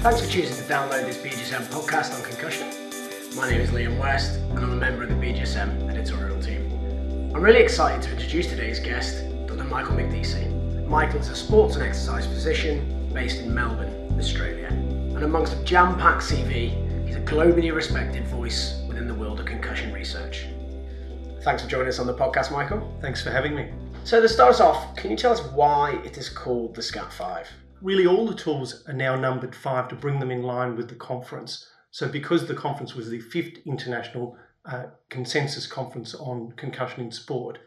Thanks for choosing to download this BJSM podcast on concussion. My name is Liam West, and I'm a member of the BJSM editorial team. I'm really excited to introduce today's guest, Dr. Michael Makdissi. Michael is a sports and exercise physician based in Melbourne, Australia. And amongst a jam packed CV, he's a globally respected voice within the world of concussion research. Thanks for joining us on the podcast, Michael. Thanks for having me. So, to start us off, can you tell us why it is called the SCAT 5? Really, all the tools are now numbered five to bring them in line with the conference. So, because the conference was the fifth international uh, consensus conference on concussion in sport,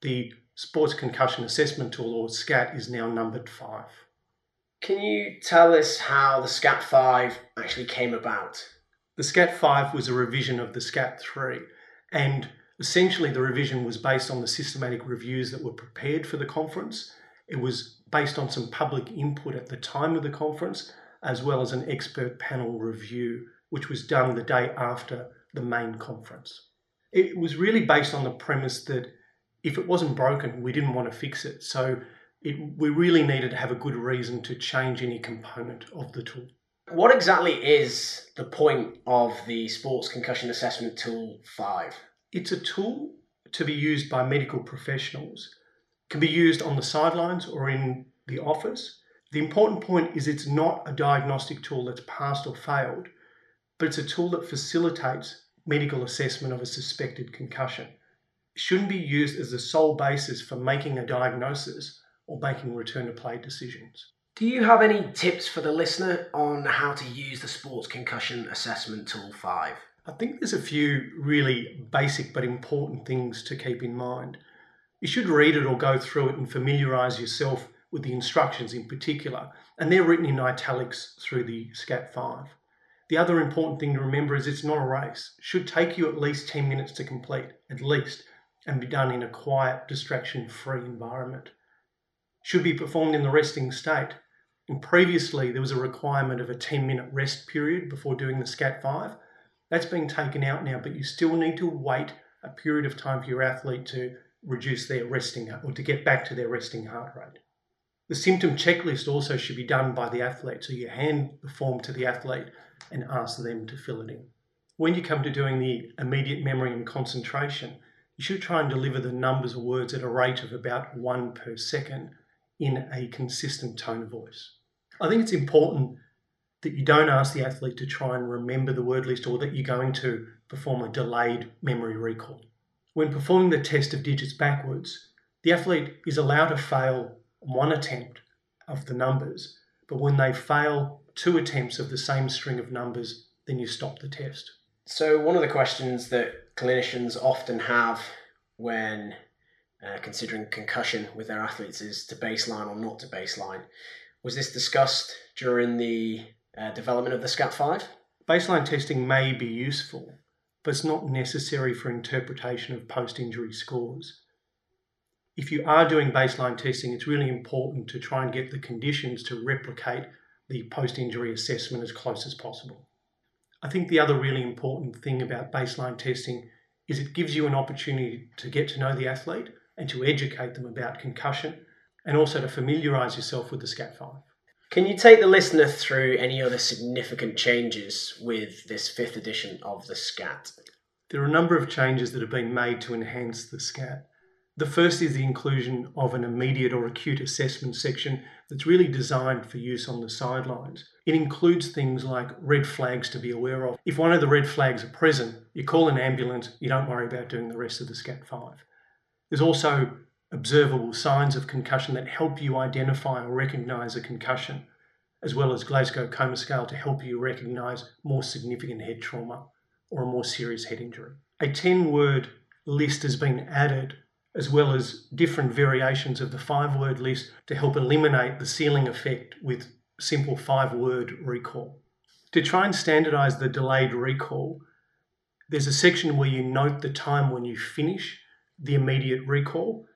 the Sports Concussion Assessment Tool, or SCAT, is now numbered five. Can you tell us how the SCAT 5 actually came about? The SCAT 5 was a revision of the SCAT 3, and essentially the revision was based on the systematic reviews that were prepared for the conference. It was based on some public input at the time of the conference, as well as an expert panel review, which was done the day after the main conference. It was really based on the premise that if it wasn't broken, we didn't want to fix it. So it, we really needed to have a good reason to change any component of the tool. What exactly is the point of the Sports Concussion Assessment Tool 5? It's a tool to be used by medical professionals. Can be used on the sidelines or in the office. The important point is it's not a diagnostic tool that's passed or failed, but it's a tool that facilitates medical assessment of a suspected concussion. It shouldn't be used as the sole basis for making a diagnosis or making return to play decisions. Do you have any tips for the listener on how to use the Sports Concussion Assessment Tool 5? I think there's a few really basic but important things to keep in mind. You should read it or go through it and familiarise yourself with the instructions in particular, and they're written in italics through the SCAT 5. The other important thing to remember is it's not a race. It should take you at least 10 minutes to complete, at least, and be done in a quiet, distraction free environment. Should be performed in the resting state. And previously, there was a requirement of a 10 minute rest period before doing the SCAT 5. That's been taken out now, but you still need to wait a period of time for your athlete to reduce their resting or to get back to their resting heart rate. The symptom checklist also should be done by the athlete. So you hand the form to the athlete and ask them to fill it in. When you come to doing the immediate memory and concentration, you should try and deliver the numbers or words at a rate of about one per second in a consistent tone of voice. I think it's important that you don't ask the athlete to try and remember the word list or that you're going to perform a delayed memory recall. When performing the test of digits backwards, the athlete is allowed to fail one attempt of the numbers, but when they fail two attempts of the same string of numbers, then you stop the test. So, one of the questions that clinicians often have when uh, considering concussion with their athletes is to baseline or not to baseline. Was this discussed during the uh, development of the SCAT 5? Baseline testing may be useful, but it's not necessary for interpretation of post injury scores if you are doing baseline testing, it's really important to try and get the conditions to replicate the post injury assessment as close as possible. I think the other really important thing about baseline testing is it gives you an opportunity to get to know the athlete and to educate them about concussion and also to familiarise yourself with the SCAT 5. Can you take the listener through any other significant changes with this fifth edition of the SCAT? There are a number of changes that have been made to enhance the SCAT. The first is the inclusion of an immediate or acute assessment section that's really designed for use on the sidelines. It includes things like red flags to be aware of. If one of the red flags are present, you call an ambulance, you don't worry about doing the rest of the SCAT 5. There's also observable signs of concussion that help you identify or recognise a concussion, as well as Glasgow Coma Scale to help you recognise more significant head trauma or a more serious head injury. A 10 word list has been added as well as different variations of the five word list to help eliminate the ceiling effect with simple five word recall. To try and standardize the delayed recall, there's a section where you note the time when you finish the immediate recall,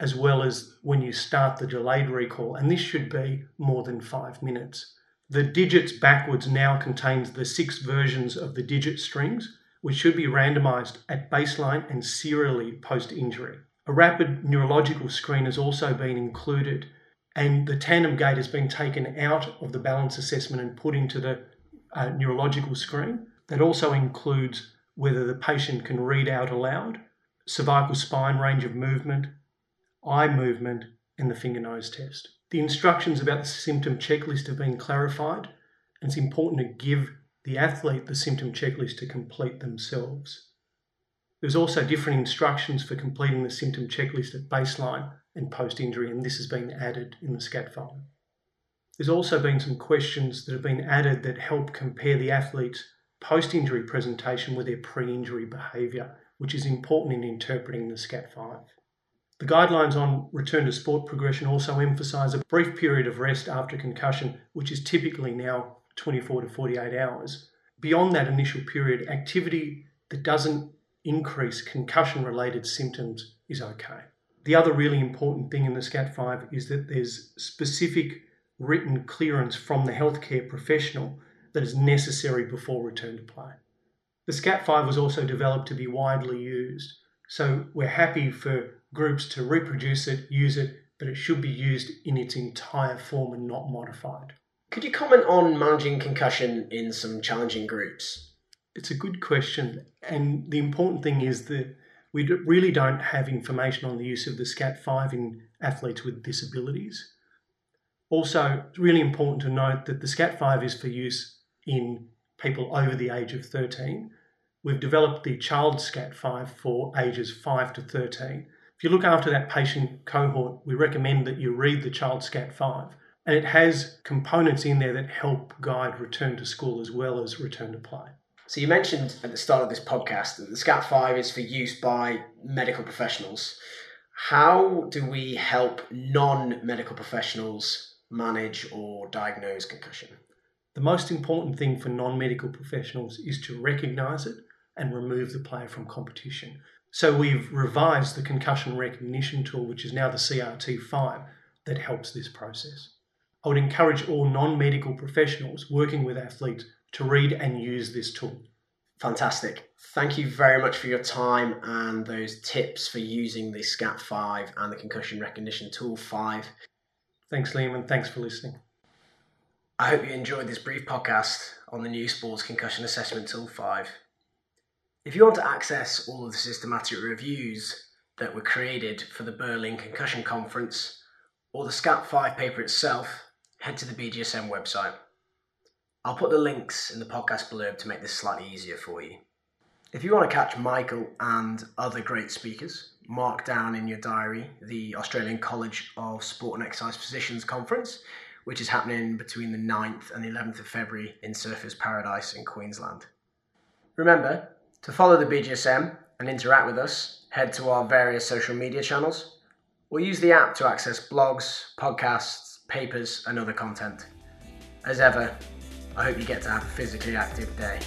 as well as when you start the delayed recall, and this should be more than five minutes. The digits backwards now contains the six versions of the digit strings, which should be randomized at baseline and serially post injury. A rapid neurological screen has also been included And the tandem gait has been taken out of the balance assessment and put into the uh, neurological screen. That also includes whether the patient can read out aloud, cervical spine range of movement, eye movement, and the finger nose test. The instructions about the symptom checklist have been clarified, and it's important to give the athlete the symptom checklist to complete themselves. There's also different instructions for completing the symptom checklist at baseline and post injury, and this has been added in the SCAT 5. There's also been some questions that have been added that help compare the athlete's post injury presentation with their pre injury behaviour, which is important in interpreting the SCAT 5. The guidelines on return to sport progression also emphasise a brief period of rest after concussion, which is typically now 24 to 48 hours. Beyond that initial period, activity that doesn't increase concussion related symptoms is okay. The other really important thing in the SCAT 5 is that there's specific written clearance from the healthcare professional that is necessary before return to play. The SCAT 5 was also developed to be widely used, so we're happy for groups to reproduce it, use it, but it should be used in its entire form and not modified. Could you comment on managing concussion in some challenging groups? It's a good question, and the important thing is that we really don't have information on the use of the SCAT5 in athletes with disabilities. Also, it's really important to note that the SCAT5 is for use in people over the age of 13. We've developed the child SCAT5 for ages 5 to 13. If you look after that patient cohort, we recommend that you read the child SCAT5 and it has components in there that help guide return to school as well as return to play. So you mentioned at the start of this podcast that the SCAT5 is for use by medical professionals. How do we help non-medical professionals manage or diagnose concussion? The most important thing for non-medical professionals is to recognise it and remove the player from competition. So we've revised the concussion recognition tool, which is now the CRT5, that helps this process. I would encourage all non medical professionals working with athletes to read and use this tool. Fantastic. Thank you very much for your time and those tips for using the SCAT 5 and the Concussion Recognition Tool 5. Thanks, Liam, and thanks for listening. I hope you enjoyed this brief podcast on the new Sports Concussion Assessment Tool 5. If you want to access all of the systematic reviews that were created for the Berlin Concussion Conference or the SCAT 5 paper itself, head to the BJSM website. I'll put the links in the podcast below to make this slightly easier for you. If you want to catch Michael and other great speakers, mark down in your diary the Australian College of Sport and Exercise Physicians Conference, which is happening between the 9th and the 11th of February in Surfers Paradise in Queensland. Remember, to follow the BJSM and interact with us, head to our various social media channels or use the app to access blogs, podcasts, papers, and other content. As ever, I hope you get to have a physically active day.